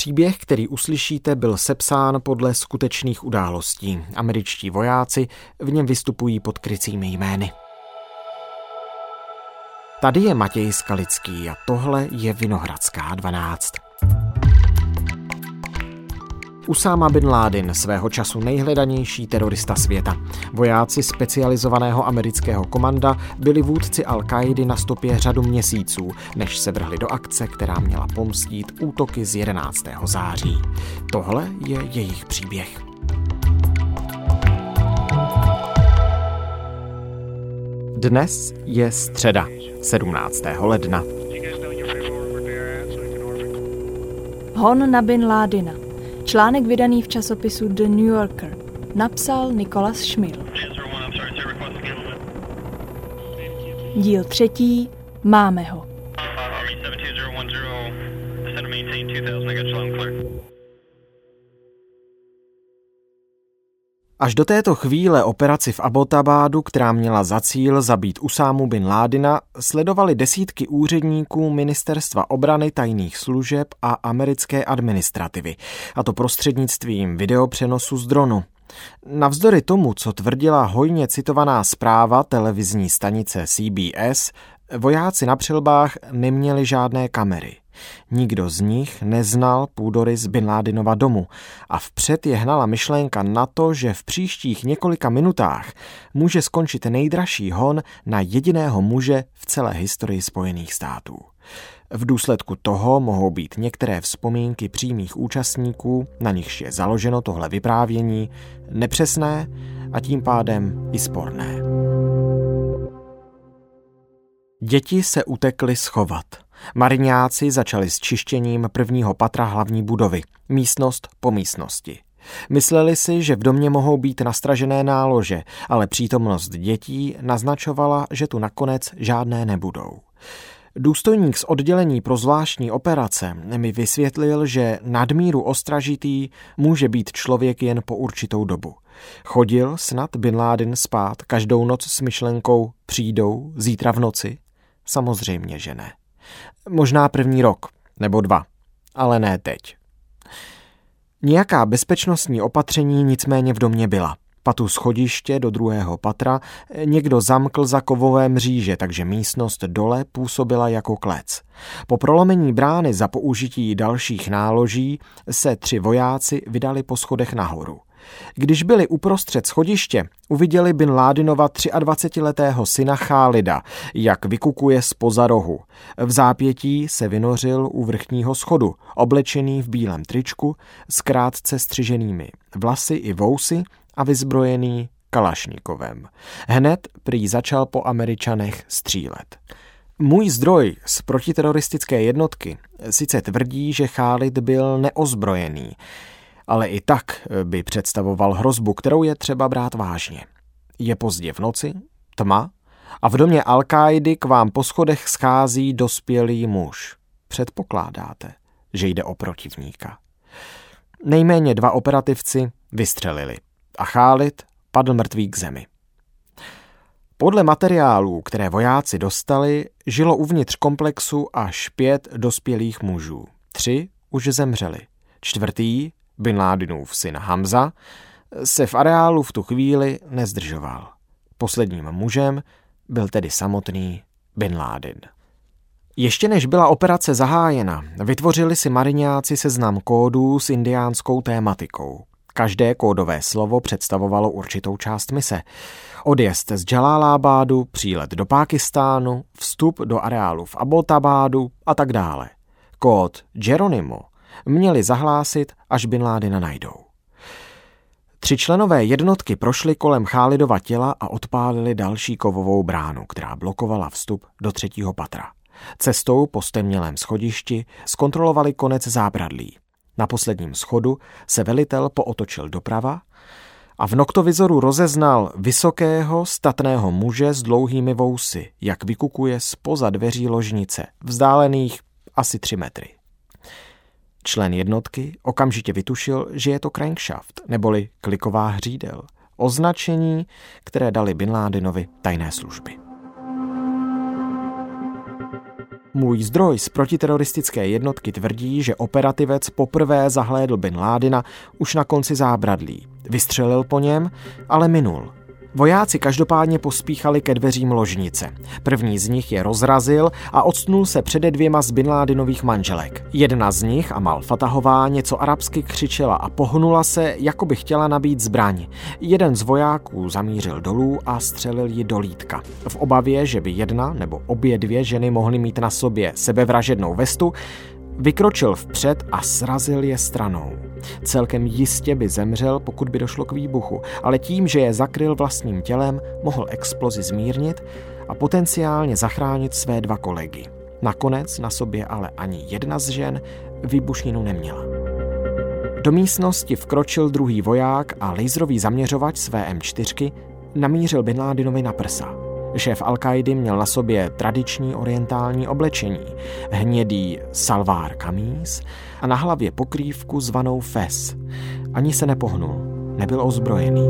Příběh, který uslyšíte, byl sepsán podle skutečných událostí. Američtí vojáci v něm vystupují pod krycími jmény. Tady je Matěj Skalický a tohle je Vinohradská 12. Usáma bin Laden, svého času nejhledanější terorista světa. Vojáci specializovaného amerického komanda byli vůdci al kaidy na stopě řadu měsíců, než se vrhli do akce, která měla pomstít útoky z 11. září. Tohle je jejich příběh. Dnes je středa, 17. ledna. Hon na Bin Ládina. Článek vydaný v časopisu The New Yorker napsal Nikolas Schmil. Díl třetí Máme ho. Až do této chvíle operaci v Abotabádu, která měla za cíl zabít Usámu bin Ládina, sledovali desítky úředníků Ministerstva obrany tajných služeb a americké administrativy, a to prostřednictvím videopřenosu z dronu. Navzdory tomu, co tvrdila hojně citovaná zpráva televizní stanice CBS, vojáci na přilbách neměli žádné kamery. Nikdo z nich neznal půdorys Bin Ládinova domu a vpřed je hnala myšlenka na to, že v příštích několika minutách může skončit nejdražší hon na jediného muže v celé historii Spojených států. V důsledku toho mohou být některé vzpomínky přímých účastníků, na nichž je založeno tohle vyprávění, nepřesné a tím pádem i sporné. Děti se utekly schovat – Mariňáci začali s čištěním prvního patra hlavní budovy, místnost po místnosti. Mysleli si, že v domě mohou být nastražené nálože, ale přítomnost dětí naznačovala, že tu nakonec žádné nebudou. Důstojník z oddělení pro zvláštní operace mi vysvětlil, že nadmíru ostražitý může být člověk jen po určitou dobu. Chodil snad Bin Laden spát každou noc s myšlenkou přijdou zítra v noci? Samozřejmě, že ne. Možná první rok, nebo dva, ale ne teď. Nějaká bezpečnostní opatření nicméně v domě byla. Patu schodiště do druhého patra někdo zamkl za kovové mříže, takže místnost dole působila jako klec. Po prolomení brány za použití dalších náloží se tři vojáci vydali po schodech nahoru. Když byli uprostřed schodiště, uviděli Bin Ládinova 23-letého syna Chálida, jak vykukuje z rohu. V zápětí se vynořil u vrchního schodu, oblečený v bílém tričku, s krátce střiženými vlasy i vousy a vyzbrojený Kalašnikovem. Hned prý začal po Američanech střílet. Můj zdroj z protiteroristické jednotky sice tvrdí, že Chálid byl neozbrojený, ale i tak by představoval hrozbu, kterou je třeba brát vážně. Je pozdě v noci, tma a v domě al k vám po schodech schází dospělý muž. Předpokládáte, že jde o protivníka. Nejméně dva operativci vystřelili a Chálit padl mrtvý k zemi. Podle materiálů, které vojáci dostali, žilo uvnitř komplexu až pět dospělých mužů. Tři už zemřeli. Čtvrtý Bin Ládinův syn Hamza, se v areálu v tu chvíli nezdržoval. Posledním mužem byl tedy samotný Bin Laden. Ještě než byla operace zahájena, vytvořili si mariňáci seznam kódů s indiánskou tématikou. Každé kódové slovo představovalo určitou část mise. Odjezd z Jalalabadu, přílet do Pákistánu, vstup do areálu v Abbottabadu a tak dále. Kód Geronimo měli zahlásit, až Bin Ládina najdou. Tři členové jednotky prošli kolem Chálidova těla a odpálili další kovovou bránu, která blokovala vstup do třetího patra. Cestou po stemnělém schodišti zkontrolovali konec zábradlí. Na posledním schodu se velitel pootočil doprava a v noktovizoru rozeznal vysokého, statného muže s dlouhými vousy, jak vykukuje spoza dveří ložnice, vzdálených asi tři metry. Člen jednotky okamžitě vytušil, že je to crankshaft, neboli kliková hřídel, označení, které dali Bin Ládinovi tajné služby. Můj zdroj z protiteroristické jednotky tvrdí, že operativec poprvé zahlédl Bin Ládina už na konci zábradlí. Vystřelil po něm, ale minul. Vojáci každopádně pospíchali ke dveřím ložnice. První z nich je rozrazil a odstnul se přede dvěma z Bin Ládinových manželek. Jedna z nich, Amal Fatahová, něco arabsky křičela a pohnula se, jako by chtěla nabít zbraň. Jeden z vojáků zamířil dolů a střelil ji do lítka. V obavě, že by jedna nebo obě dvě ženy mohly mít na sobě sebevražednou vestu, Vykročil vpřed a srazil je stranou. Celkem jistě by zemřel, pokud by došlo k výbuchu, ale tím, že je zakryl vlastním tělem, mohl explozi zmírnit a potenciálně zachránit své dva kolegy. Nakonec na sobě ale ani jedna z žen výbušninu neměla. Do místnosti vkročil druhý voják a laserový zaměřovač své M4 namířil Bin Ládinovi na prsa. Šéf al měl na sobě tradiční orientální oblečení, hnědý salvár kamís a na hlavě pokrývku zvanou fes. Ani se nepohnul, nebyl ozbrojený.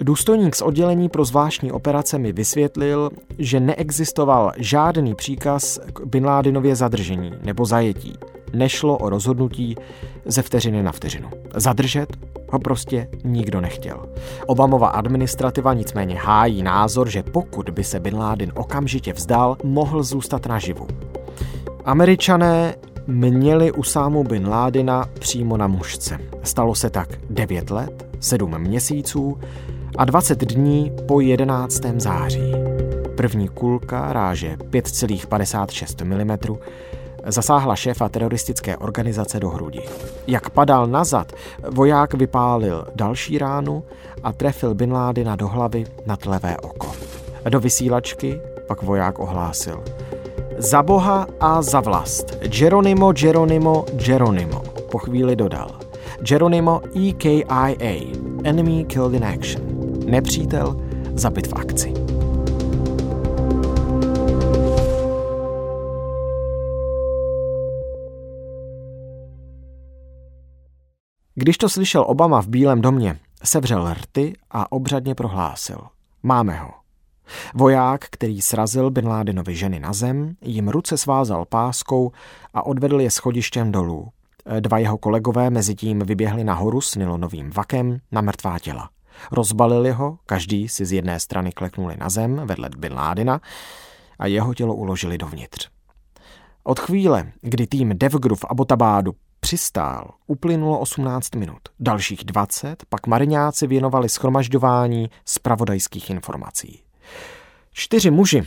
Důstojník z oddělení pro zvláštní operace mi vysvětlil, že neexistoval žádný příkaz k Bin Ládinově zadržení nebo zajetí. Nešlo o rozhodnutí ze vteřiny na vteřinu. Zadržet ho prostě nikdo nechtěl. Obamova administrativa nicméně hájí názor, že pokud by se Bin Laden okamžitě vzdal, mohl zůstat naživu. Američané měli Usámu Bin Ládina přímo na mužce. Stalo se tak 9 let, 7 měsíců a 20 dní po 11. září. První kulka ráže 5,56 mm zasáhla šéfa teroristické organizace do hrudi. Jak padal nazad, voják vypálil další ránu a trefil Bin Ládina do hlavy nad levé oko. Do vysílačky pak voják ohlásil. Za boha a za vlast. Geronimo, Geronimo, Geronimo. Po chvíli dodal. Geronimo EKIA. Enemy killed in action. Nepřítel zabit v akci. Když to slyšel Obama v Bílém domě, sevřel rty a obřadně prohlásil. Máme ho. Voják, který srazil Bin Ládinovi ženy na zem, jim ruce svázal páskou a odvedl je schodištěm dolů. Dva jeho kolegové mezi tím vyběhli nahoru s nylonovým vakem na mrtvá těla. Rozbalili ho, každý si z jedné strany kleknuli na zem vedle Bin Ládina a jeho tělo uložili dovnitř. Od chvíle, kdy tým Devgru v Abotabádu přistál, uplynulo 18 minut. Dalších 20 pak mariňáci věnovali schromažďování zpravodajských informací. Čtyři muži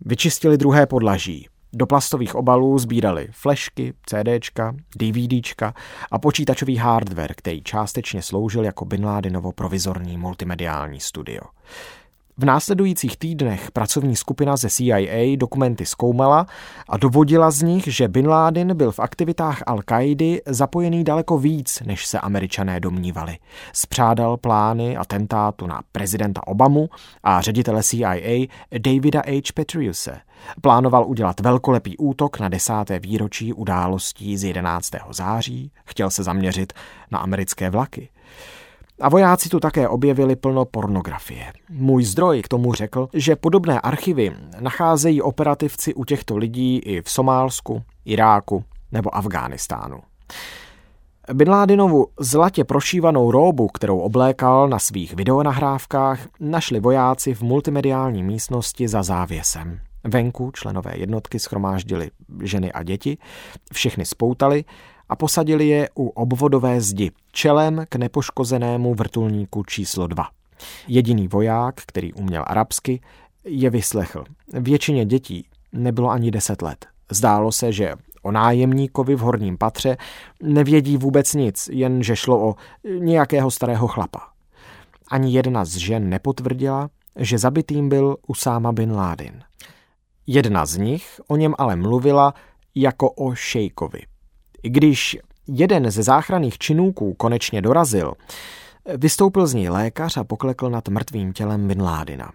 vyčistili druhé podlaží. Do plastových obalů sbírali flešky, CDčka, DVDčka a počítačový hardware, který částečně sloužil jako Bin provizorní multimediální studio. V následujících týdnech pracovní skupina ze CIA dokumenty zkoumala a dovodila z nich, že Bin Laden byl v aktivitách al qaidi zapojený daleko víc, než se američané domnívali. Spřádal plány atentátu na prezidenta Obamu a ředitele CIA Davida H. Petriuse. Plánoval udělat velkolepý útok na desáté výročí událostí z 11. září, chtěl se zaměřit na americké vlaky. A vojáci tu také objevili plno pornografie. Můj zdroj k tomu řekl, že podobné archivy nacházejí operativci u těchto lidí i v Somálsku, Iráku nebo Afghánistánu. Bin Ládinovu zlatě prošívanou róbu, kterou oblékal na svých videonahrávkách, našli vojáci v multimediální místnosti za závěsem. Venku členové jednotky schromáždili ženy a děti, všechny spoutali a posadili je u obvodové zdi čelem k nepoškozenému vrtulníku číslo 2. Jediný voják, který uměl arabsky, je vyslechl. Většině dětí nebylo ani deset let. Zdálo se, že o nájemníkovi v horním patře nevědí vůbec nic, jen že šlo o nějakého starého chlapa. Ani jedna z žen nepotvrdila, že zabitým byl Usáma bin Laden. Jedna z nich o něm ale mluvila jako o šejkovi. Když jeden ze záchranných činůků konečně dorazil, vystoupil z něj lékař a poklekl nad mrtvým tělem Bin Ládina.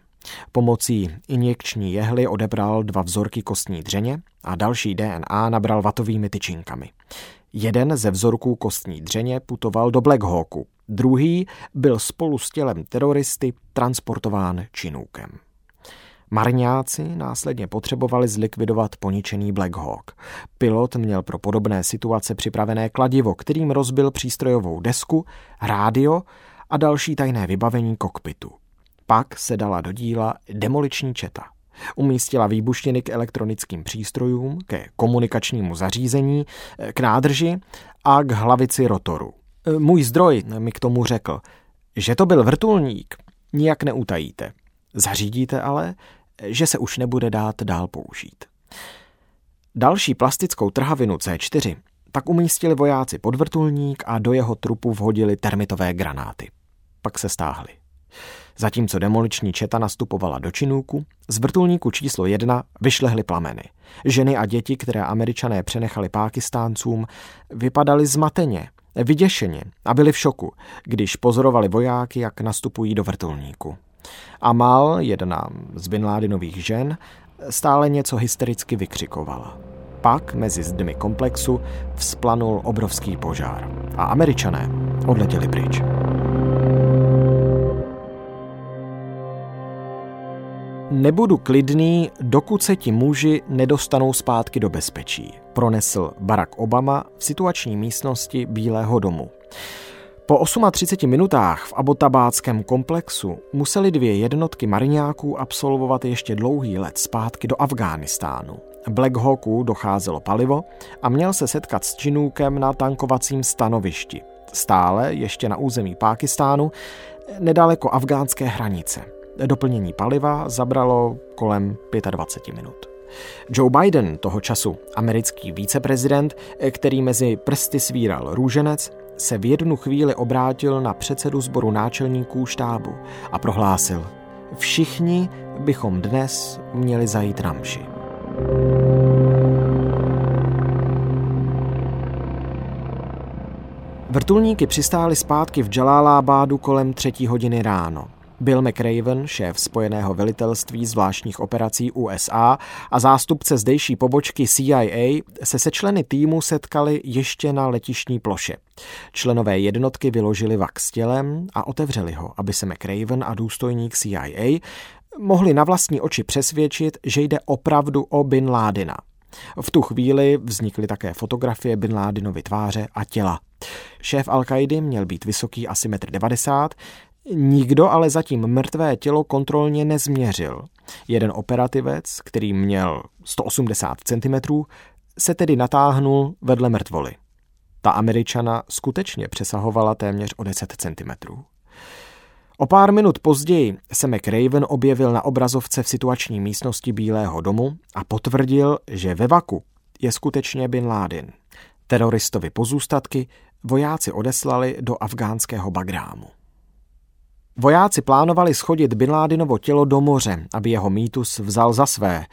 Pomocí injekční jehly odebral dva vzorky kostní dřeně a další DNA nabral vatovými tyčinkami. Jeden ze vzorků kostní dřeně putoval do Black Hawku, druhý byl spolu s tělem teroristy transportován činůkem. Marňáci následně potřebovali zlikvidovat poničený Black Hawk. Pilot měl pro podobné situace připravené kladivo, kterým rozbil přístrojovou desku, rádio a další tajné vybavení kokpitu. Pak se dala do díla demoliční četa. Umístila výbušniny k elektronickým přístrojům, ke komunikačnímu zařízení, k nádrži a k hlavici rotoru. Můj zdroj mi k tomu řekl, že to byl vrtulník, nijak neutajíte. Zařídíte ale, že se už nebude dát dál použít. Další plastickou trhavinu C4 tak umístili vojáci pod vrtulník a do jeho trupu vhodili termitové granáty. Pak se stáhli. Zatímco demoliční četa nastupovala do činůku, z vrtulníku číslo jedna vyšlehly plameny. Ženy a děti, které američané přenechali pákistáncům, vypadaly zmateně, vyděšeně a byli v šoku, když pozorovali vojáky, jak nastupují do vrtulníku. Amal, jedna z Bin Ládinových žen, stále něco hystericky vykřikovala. Pak mezi zdmi komplexu vzplanul obrovský požár a američané odletěli pryč. Nebudu klidný, dokud se ti muži nedostanou zpátky do bezpečí, pronesl Barack Obama v situační místnosti Bílého domu. Po 38 minutách v abotabáckém komplexu museli dvě jednotky mariňáků absolvovat ještě dlouhý let zpátky do Afghánistánu. Black Hawku docházelo palivo a měl se setkat s Činůkem na tankovacím stanovišti. Stále ještě na území Pákistánu, nedaleko afgánské hranice. Doplnění paliva zabralo kolem 25 minut. Joe Biden, toho času americký víceprezident, který mezi prsty svíral růženec, se v jednu chvíli obrátil na předsedu sboru náčelníků štábu a prohlásil, všichni bychom dnes měli zajít na mši. Vrtulníky přistály zpátky v Jalalabadu kolem třetí hodiny ráno. Bill McRaven, šéf Spojeného velitelství zvláštních operací USA a zástupce zdejší pobočky CIA se se členy týmu setkali ještě na letišní ploše. Členové jednotky vyložili vak s tělem a otevřeli ho, aby se McRaven a důstojník CIA mohli na vlastní oči přesvědčit, že jde opravdu o Bin Ládina. V tu chvíli vznikly také fotografie Bin Ládinovy tváře a těla. Šéf al měl být vysoký asi 1,90 m, Nikdo ale zatím mrtvé tělo kontrolně nezměřil. Jeden operativec, který měl 180 cm, se tedy natáhnul vedle mrtvoly. Ta američana skutečně přesahovala téměř o 10 cm. O pár minut později se McRaven objevil na obrazovce v situační místnosti Bílého domu a potvrdil, že ve vaku je skutečně Bin Laden. Teroristovi pozůstatky vojáci odeslali do afgánského Bagrámu. Vojáci plánovali schodit Bin Ládinovo tělo do moře, aby jeho mýtus vzal za své.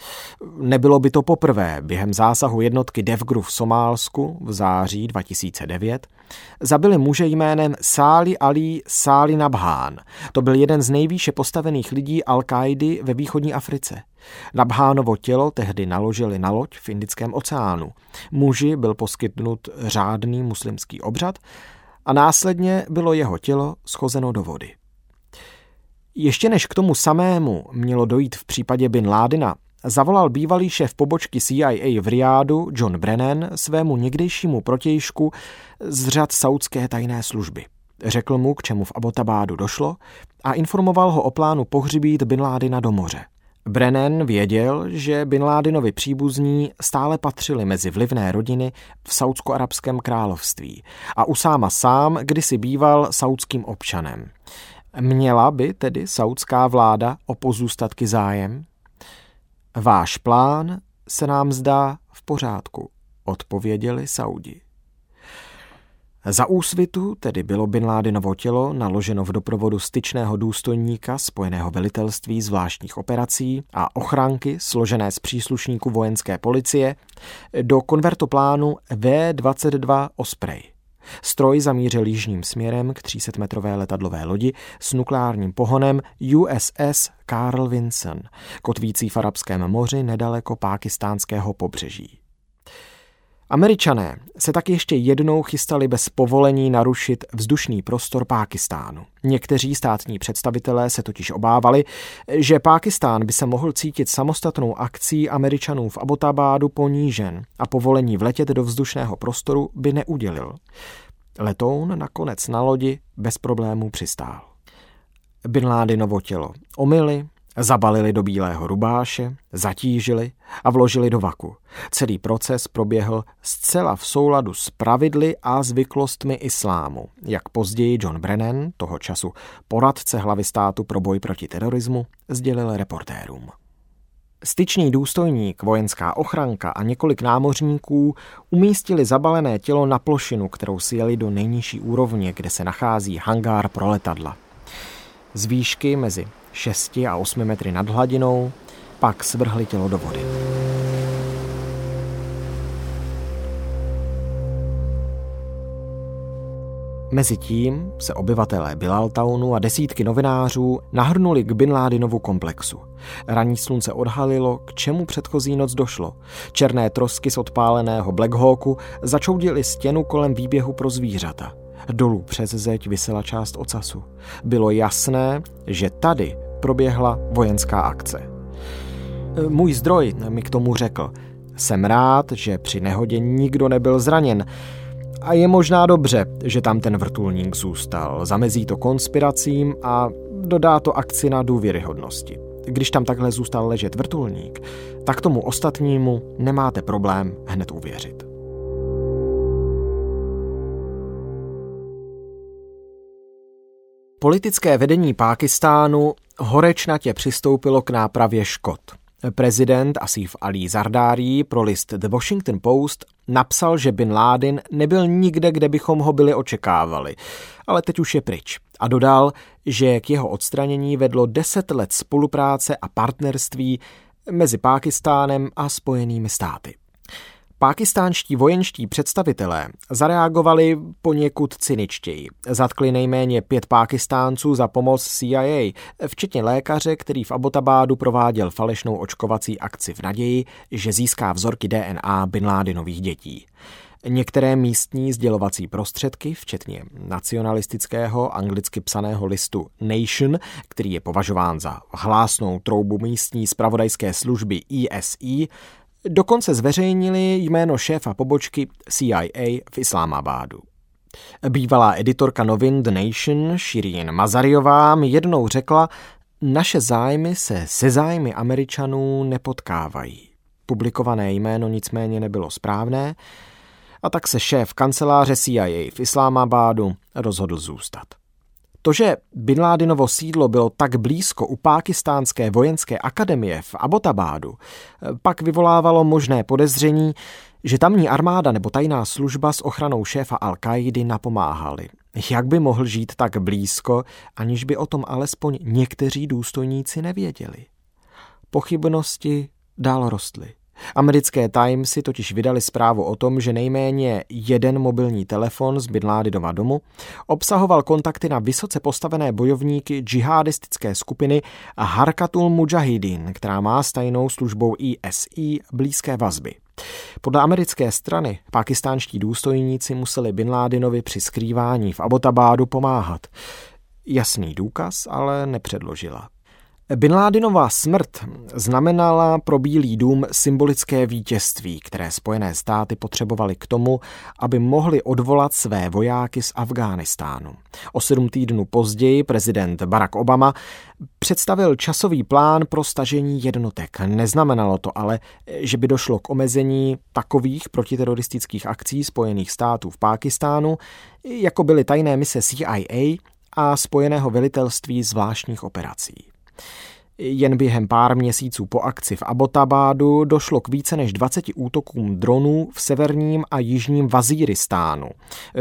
Nebylo by to poprvé během zásahu jednotky Devgru v Somálsku v září 2009. Zabili muže jménem Sáli Ali Sáli Nabhán. To byl jeden z nejvýše postavených lidí al kaidy ve východní Africe. Nabhánovo tělo tehdy naložili na loď v Indickém oceánu. Muži byl poskytnut řádný muslimský obřad a následně bylo jeho tělo schozeno do vody. Ještě než k tomu samému mělo dojít v případě Bin Ládina, zavolal bývalý šéf pobočky CIA v Riádu John Brennan svému někdejšímu protějšku z řad saudské tajné služby. Řekl mu, k čemu v Abotabádu došlo a informoval ho o plánu pohřbít Bin Ládina do moře. Brennan věděl, že Bin Ládinovi příbuzní stále patřili mezi vlivné rodiny v saudsko-arabském království a Usáma sám kdysi býval saudským občanem. Měla by tedy saudská vláda o pozůstatky zájem? Váš plán se nám zdá v pořádku, odpověděli Saudi. Za úsvitu tedy bylo Bin Ládinovo tělo naloženo v doprovodu styčného důstojníka Spojeného velitelství zvláštních operací a ochranky složené z příslušníků vojenské policie do konvertoplánu V-22 Osprey. Stroj zamířil jižním směrem k 300-metrové letadlové lodi s nukleárním pohonem USS Carl Vinson, kotvící v Arabském moři nedaleko pákistánského pobřeží. Američané se tak ještě jednou chystali bez povolení narušit vzdušný prostor Pákistánu. Někteří státní představitelé se totiž obávali, že Pákistán by se mohl cítit samostatnou akcí Američanů v Abotabádu ponížen a povolení vletět do vzdušného prostoru by neudělil. Letoun nakonec na lodi bez problémů přistál. Bin Ládinovo tělo omily, Zabalili do bílého rubáše, zatížili a vložili do vaku. Celý proces proběhl zcela v souladu s pravidly a zvyklostmi islámu, jak později John Brennan, toho času poradce hlavy státu pro boj proti terorismu, sdělil reportérům. Styčný důstojník, vojenská ochranka a několik námořníků umístili zabalené tělo na plošinu, kterou si jeli do nejnižší úrovně, kde se nachází hangár pro letadla. Z výšky mezi 6 a 8 metry nad hladinou, pak svrhli tělo do vody. Mezitím se obyvatelé Bilaltaunu a desítky novinářů nahrnuli k Bin Ládinovu komplexu. Raní slunce odhalilo, k čemu předchozí noc došlo. Černé trosky z odpáleného Black Hawku začoudily stěnu kolem výběhu pro zvířata. Dolů přes zeď vysela část ocasu. Bylo jasné, že tady proběhla vojenská akce. Můj zdroj mi k tomu řekl, jsem rád, že při nehodě nikdo nebyl zraněn, a je možná dobře, že tam ten vrtulník zůstal. Zamezí to konspiracím a dodá to akci na důvěryhodnosti. Když tam takhle zůstal ležet vrtulník, tak tomu ostatnímu nemáte problém hned uvěřit. Politické vedení Pákistánu horečnatě přistoupilo k nápravě škod. Prezident Asif Ali Zardári pro list The Washington Post napsal, že Bin Laden nebyl nikde, kde bychom ho byli očekávali, ale teď už je pryč. A dodal, že k jeho odstranění vedlo deset let spolupráce a partnerství mezi Pákistánem a Spojenými státy. Pákistánští vojenští představitelé zareagovali poněkud cyničtěji. Zatkli nejméně pět Pákistánců za pomoc CIA, včetně lékaře, který v Abotabádu prováděl falešnou očkovací akci v naději, že získá vzorky DNA Bin Ládinových dětí. Některé místní sdělovací prostředky, včetně nacionalistického anglicky psaného listu Nation, který je považován za hlásnou troubu místní spravodajské služby ESE, Dokonce zveřejnili jméno šéfa pobočky CIA v Islámabádu. Bývalá editorka novin The Nation Shirin Mazariová mi jednou řekla, naše zájmy se se zájmy Američanů nepotkávají. Publikované jméno nicméně nebylo správné a tak se šéf kanceláře CIA v Islámabádu rozhodl zůstat. To, že Bin Ládinovo sídlo bylo tak blízko u pákistánské vojenské akademie v Abotabádu, pak vyvolávalo možné podezření, že tamní armáda nebo tajná služba s ochranou šéfa Al-Kaidy napomáhali. Jak by mohl žít tak blízko, aniž by o tom alespoň někteří důstojníci nevěděli? Pochybnosti dál rostly. Americké Timesy totiž vydali zprávu o tom, že nejméně jeden mobilní telefon z Bin doma domu obsahoval kontakty na vysoce postavené bojovníky džihadistické skupiny Harkatul Mujahidin, která má s tajnou službou ISI blízké vazby. Podle americké strany pakistánští důstojníci museli Bin Ládinovi při skrývání v Abotabádu pomáhat. Jasný důkaz ale nepředložila. Bin Ládinová smrt znamenala pro Bílý dům symbolické vítězství, které Spojené státy potřebovaly k tomu, aby mohli odvolat své vojáky z Afghánistánu. O sedm týdnů později prezident Barack Obama představil časový plán pro stažení jednotek. Neznamenalo to ale, že by došlo k omezení takových protiteroristických akcí Spojených států v Pákistánu, jako byly tajné mise CIA a Spojeného velitelství zvláštních operací. Jen během pár měsíců po akci v Abotabádu došlo k více než 20 útokům dronů v severním a jižním Vazíristánu,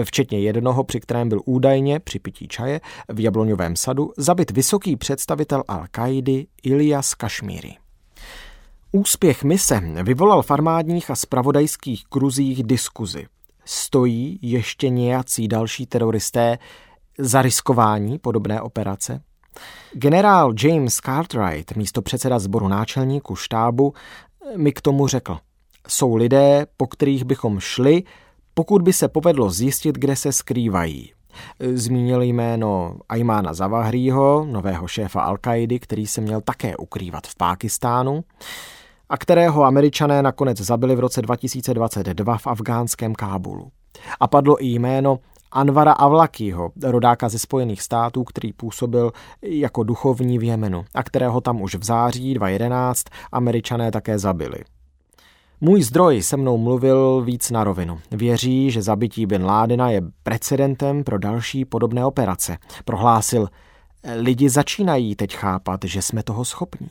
včetně jednoho, při kterém byl údajně při pití čaje v Jabloňovém sadu zabit vysoký představitel Al-Kaidy Ilias Kašmíry. Úspěch mise vyvolal v armádních a spravodajských kruzích diskuzi. Stojí ještě nějací další teroristé za riskování podobné operace? Generál James Cartwright, místo předseda sboru náčelníku štábu, mi k tomu řekl. Jsou lidé, po kterých bychom šli, pokud by se povedlo zjistit, kde se skrývají. Zmínil jméno Ajmána Zavahrýho, nového šéfa al který se měl také ukrývat v Pákistánu a kterého američané nakonec zabili v roce 2022 v afgánském Kábulu. A padlo i jméno Anvara Avlakýho, rodáka ze Spojených států, který působil jako duchovní v Jemenu a kterého tam už v září 2011 američané také zabili. Můj zdroj se mnou mluvil víc na rovinu. Věří, že zabití Bin Ládena je precedentem pro další podobné operace. Prohlásil, lidi začínají teď chápat, že jsme toho schopní.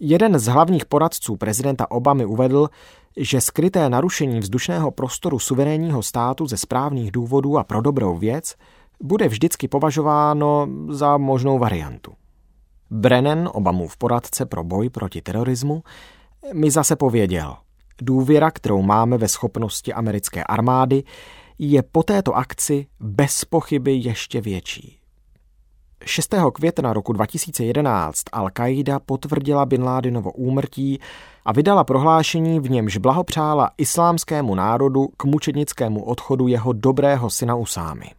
Jeden z hlavních poradců prezidenta Obamy uvedl, že skryté narušení vzdušného prostoru suverénního státu ze správných důvodů a pro dobrou věc bude vždycky považováno za možnou variantu. Brennan, Obamův poradce pro boj proti terorismu, mi zase pověděl, důvěra, kterou máme ve schopnosti americké armády, je po této akci bez pochyby ještě větší. 6. května roku 2011 Al-Qaida potvrdila Bin Ládinovo úmrtí a vydala prohlášení, v němž blahopřála islámskému národu k mučednickému odchodu jeho dobrého syna Usámy.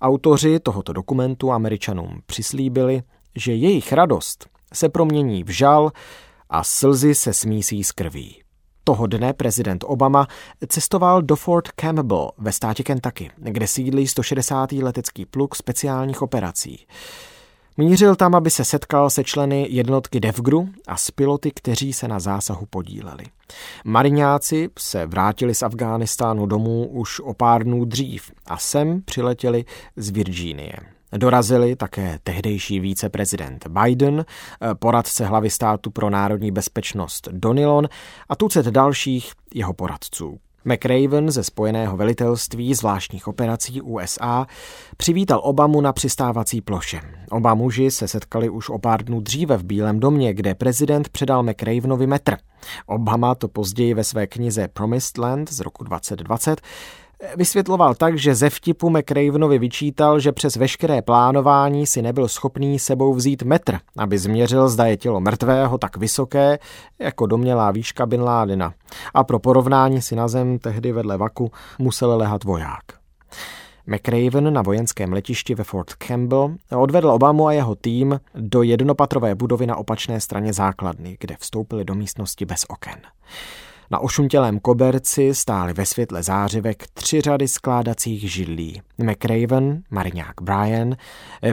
Autoři tohoto dokumentu američanům přislíbili, že jejich radost se promění v žal a slzy se smísí s krví. Toho dne prezident Obama cestoval do Fort Campbell ve státě Kentucky, kde sídlí 160. letecký pluk speciálních operací. Mířil tam, aby se setkal se členy jednotky Devgru a s piloty, kteří se na zásahu podíleli. Mariňáci se vrátili z Afghánistánu domů už o pár dnů dřív a sem přiletěli z Virginie. Dorazili také tehdejší víceprezident Biden, poradce hlavy státu pro národní bezpečnost Donilon a tucet dalších jeho poradců. McRaven ze Spojeného velitelství zvláštních operací USA přivítal Obamu na přistávací ploše. Oba muži se setkali už o pár dnů dříve v Bílém domě, kde prezident předal McRavenovi metr. Obama to později ve své knize Promised Land z roku 2020 Vysvětloval tak, že ze vtipu McRavenovi vyčítal, že přes veškeré plánování si nebyl schopný sebou vzít metr, aby změřil, zda je tělo mrtvého tak vysoké, jako domělá výška Bin Ládina. A pro porovnání si na zem tehdy vedle vaku musel lehat voják. McRaven na vojenském letišti ve Fort Campbell odvedl Obamu a jeho tým do jednopatrové budovy na opačné straně základny, kde vstoupili do místnosti bez oken. Na ošuntělém koberci stály ve světle zářivek tři řady skládacích židlí. McRaven, mariňák Brian,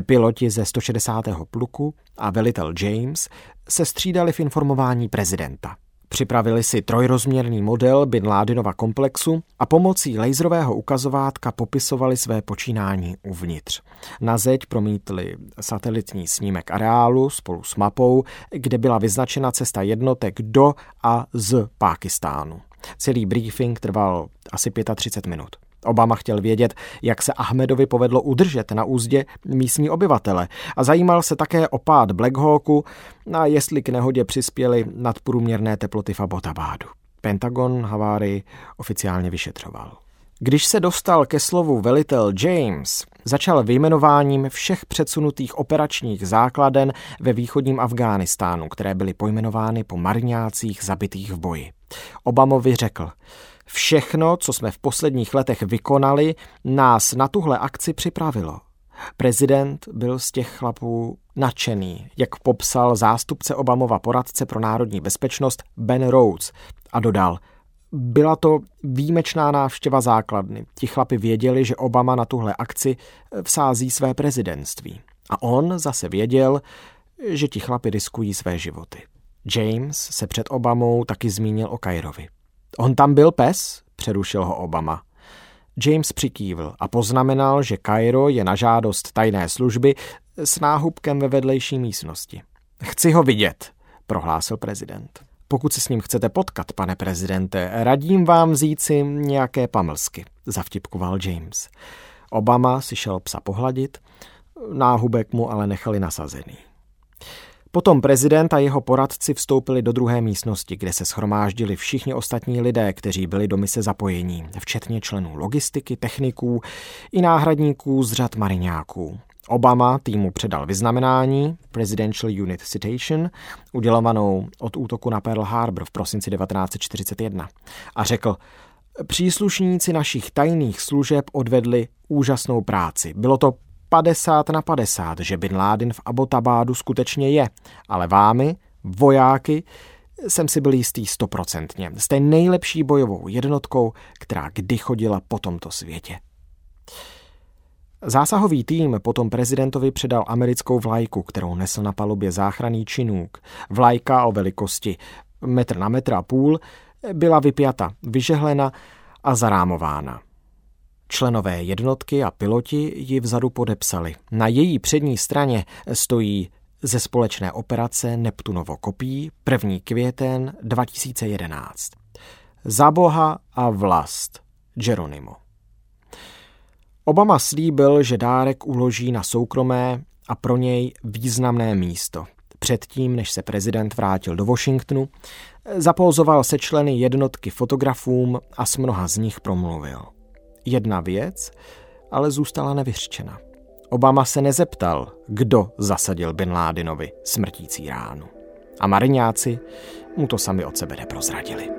piloti ze 160. pluku a velitel James se střídali v informování prezidenta. Připravili si trojrozměrný model Bin Ládinova komplexu a pomocí laserového ukazovátka popisovali své počínání uvnitř. Na zeď promítli satelitní snímek areálu spolu s mapou, kde byla vyznačena cesta jednotek do a z Pákistánu. Celý briefing trval asi 35 minut. Obama chtěl vědět, jak se Ahmedovi povedlo udržet na úzdě místní obyvatele a zajímal se také o pád Black Hawku a jestli k nehodě přispěly nadprůměrné teploty v Abbottabadu. Pentagon havárii oficiálně vyšetřoval. Když se dostal ke slovu velitel James, začal vyjmenováním všech předsunutých operačních základen ve východním Afghánistánu, které byly pojmenovány po marňácích zabitých v boji. Obamovi řekl, Všechno, co jsme v posledních letech vykonali, nás na tuhle akci připravilo. Prezident byl z těch chlapů nadšený, jak popsal zástupce Obamova poradce pro národní bezpečnost Ben Rhodes a dodal, byla to výjimečná návštěva základny. Ti chlapi věděli, že Obama na tuhle akci vsází své prezidentství. A on zase věděl, že ti chlapi riskují své životy. James se před Obamou taky zmínil o Kairovi. On tam byl pes? Přerušil ho Obama. James přikývl a poznamenal, že Cairo je na žádost tajné služby s náhubkem ve vedlejší místnosti. Chci ho vidět, prohlásil prezident. Pokud se s ním chcete potkat, pane prezidente, radím vám vzít si nějaké pamlsky, zavtipkoval James. Obama si šel psa pohladit, náhubek mu ale nechali nasazený. Potom prezident a jeho poradci vstoupili do druhé místnosti, kde se schromáždili všichni ostatní lidé, kteří byli do mise zapojení, včetně členů logistiky, techniků i náhradníků z řad mariňáků. Obama týmu předal vyznamenání Presidential Unit Citation, udělovanou od útoku na Pearl Harbor v prosinci 1941 a řekl, příslušníci našich tajných služeb odvedli úžasnou práci. Bylo to 50 na 50, že Bin Laden v Abbottabadu skutečně je, ale vámi, vojáky, jsem si byl jistý stoprocentně. Jste nejlepší bojovou jednotkou, která kdy chodila po tomto světě. Zásahový tým potom prezidentovi předal americkou vlajku, kterou nesl na palubě záchranný činůk. Vlajka o velikosti metr na metr a půl byla vypjata, vyžehlena a zarámována. Členové jednotky a piloti ji vzadu podepsali. Na její přední straně stojí ze společné operace Neptunovo kopí 1. květen 2011. Za boha a vlast Geronimo. Obama slíbil, že dárek uloží na soukromé a pro něj významné místo. Předtím, než se prezident vrátil do Washingtonu, zapouzoval se členy jednotky fotografům a s mnoha z nich promluvil. Jedna věc ale zůstala nevyřčena. Obama se nezeptal, kdo zasadil Bin Ládinovi smrtící ránu. A mariňáci mu to sami od sebe neprozradili.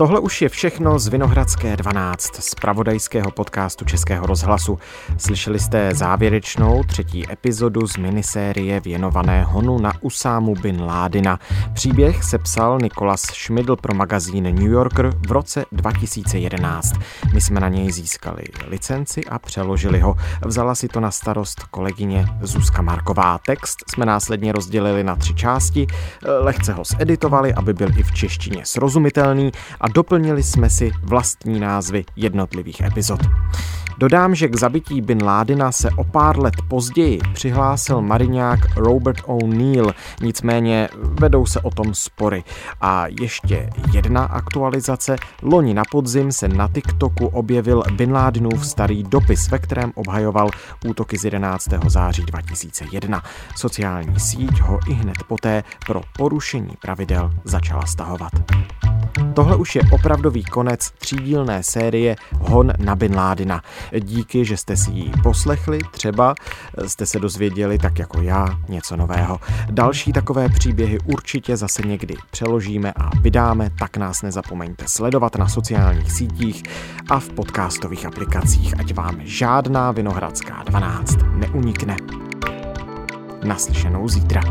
Tohle už je všechno z Vinohradské 12, z pravodajského podcastu Českého rozhlasu. Slyšeli jste závěrečnou třetí epizodu z minisérie věnované honu na Usámu bin Ládina. Příběh sepsal Nikolas Schmidl pro magazín New Yorker v roce 2011. My jsme na něj získali licenci a přeložili ho. Vzala si to na starost kolegyně Zuzka Marková. Text jsme následně rozdělili na tři části, lehce ho zeditovali, aby byl i v češtině srozumitelný a doplnili jsme si vlastní názvy jednotlivých epizod. Dodám, že k zabití Bin Ládina se o pár let později přihlásil mariňák Robert O'Neill, nicméně vedou se o tom spory. A ještě jedna aktualizace. Loni na podzim se na TikToku objevil Bin Ladenův starý dopis, ve kterém obhajoval útoky z 11. září 2001. Sociální síť ho i hned poté pro porušení pravidel začala stahovat. Tohle už je opravdový konec třídílné série Hon na Bin Ládina. Díky, že jste si ji poslechli, třeba jste se dozvěděli tak jako já něco nového. Další takové příběhy určitě zase někdy přeložíme a vydáme, tak nás nezapomeňte sledovat na sociálních sítích a v podcastových aplikacích, ať vám žádná Vinohradská 12 neunikne. Naslyšenou zítra.